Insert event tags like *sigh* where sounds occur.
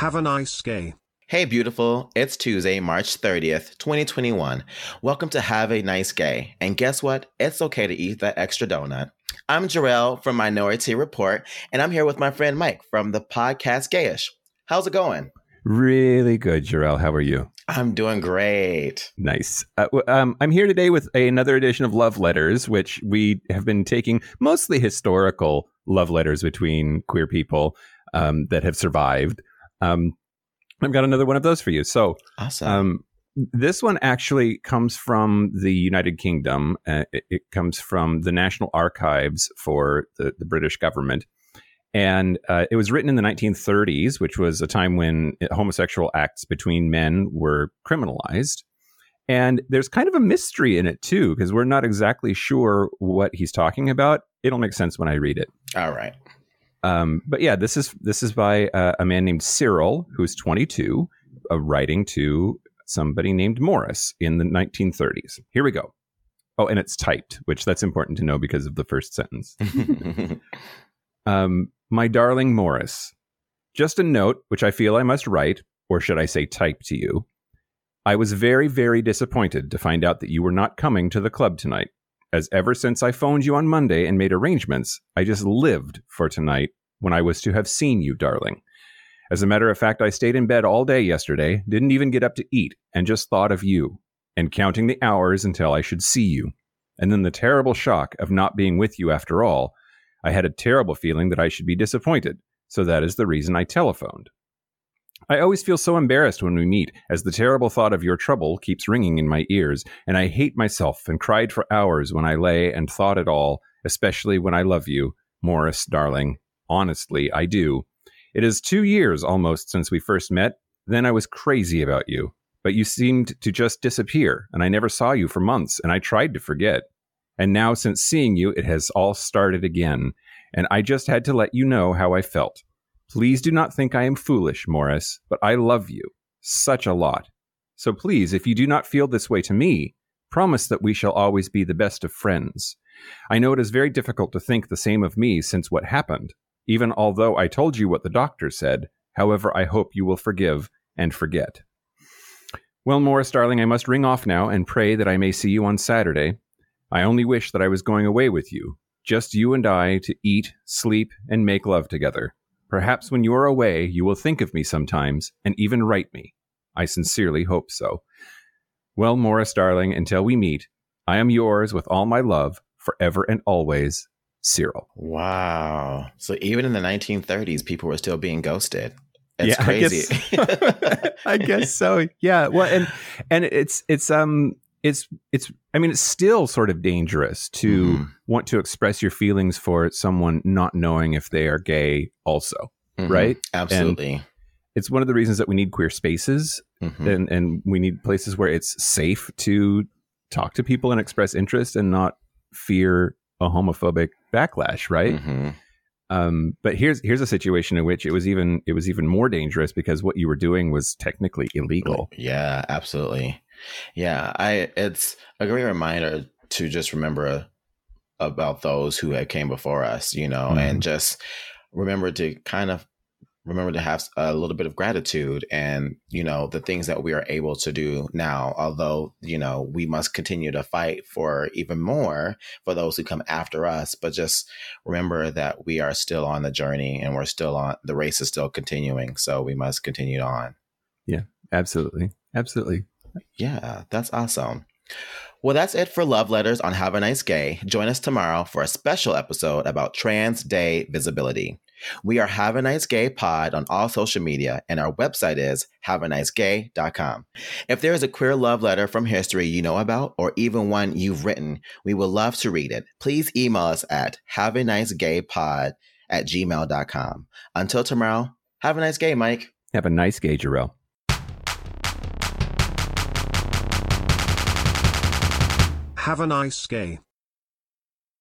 Have a nice gay. Hey, beautiful. It's Tuesday, March 30th, 2021. Welcome to Have a Nice Gay. And guess what? It's okay to eat that extra donut. I'm Jarrell from Minority Report, and I'm here with my friend Mike from the podcast Gayish. How's it going? Really good, Jarrell. How are you? I'm doing great. Nice. Uh, um, I'm here today with another edition of Love Letters, which we have been taking mostly historical love letters between queer people um, that have survived. Um, I've got another one of those for you. So, awesome. Um, this one actually comes from the United Kingdom. Uh, it, it, comes from the National Archives for the, the British government. And uh, it was written in the 1930s, which was a time when homosexual acts between men were criminalized. And there's kind of a mystery in it, too, because we're not exactly sure what he's talking about. It'll make sense when I read it. All right. Um, but yeah, this is this is by uh, a man named Cyril, who's 22, uh, writing to somebody named Morris in the 1930s. Here we go. Oh, and it's typed, which that's important to know because of the first sentence. *laughs* um, my darling Morris, just a note which I feel I must write, or should I say type to you. I was very, very disappointed to find out that you were not coming to the club tonight, as ever since I phoned you on Monday and made arrangements, I just lived for tonight when I was to have seen you, darling. As a matter of fact, I stayed in bed all day yesterday, didn't even get up to eat, and just thought of you, and counting the hours until I should see you. And then the terrible shock of not being with you after all I had a terrible feeling that I should be disappointed, so that is the reason I telephoned. I always feel so embarrassed when we meet, as the terrible thought of your trouble keeps ringing in my ears, and I hate myself and cried for hours when I lay and thought it all, especially when I love you, Morris, darling. Honestly, I do. It is two years almost since we first met. Then I was crazy about you. But you seemed to just disappear, and I never saw you for months, and I tried to forget. And now, since seeing you, it has all started again. And I just had to let you know how I felt. Please do not think I am foolish, Morris, but I love you such a lot. So please, if you do not feel this way to me, promise that we shall always be the best of friends. I know it is very difficult to think the same of me since what happened, even although I told you what the doctor said. However, I hope you will forgive and forget. Well, Morris, darling, I must ring off now and pray that I may see you on Saturday. I only wish that I was going away with you, just you and I to eat, sleep, and make love together. Perhaps when you are away, you will think of me sometimes and even write me. I sincerely hope so. Well, Morris, darling, until we meet, I am yours with all my love, forever and always, Cyril. Wow. So even in the 1930s, people were still being ghosted. It's yeah, crazy. I guess, *laughs* I guess so. Yeah. Well, and and it's it's um it's it's i mean it's still sort of dangerous to mm-hmm. want to express your feelings for someone not knowing if they are gay also mm-hmm. right absolutely and it's one of the reasons that we need queer spaces mm-hmm. and and we need places where it's safe to talk to people and express interest and not fear a homophobic backlash right mm-hmm. um, but here's here's a situation in which it was even it was even more dangerous because what you were doing was technically illegal. Yeah, absolutely. Yeah, I it's a great reminder to just remember about those who had came before us, you know, mm-hmm. and just remember to kind of remember to have a little bit of gratitude and you know the things that we are able to do now although you know we must continue to fight for even more for those who come after us but just remember that we are still on the journey and we're still on the race is still continuing so we must continue on. Yeah absolutely. Absolutely yeah, that's awesome. Well, that's it for Love Letters on Have a Nice Gay. Join us tomorrow for a special episode about Trans Day visibility. We are Have a Nice Gay Pod on all social media, and our website is haveanicegay.com. If there is a queer love letter from history you know about, or even one you've written, we would love to read it. Please email us at haveanicegaypod at gmail.com. Until tomorrow, have a nice gay, Mike. Have a nice gay, Jarrell. Have a nice gay.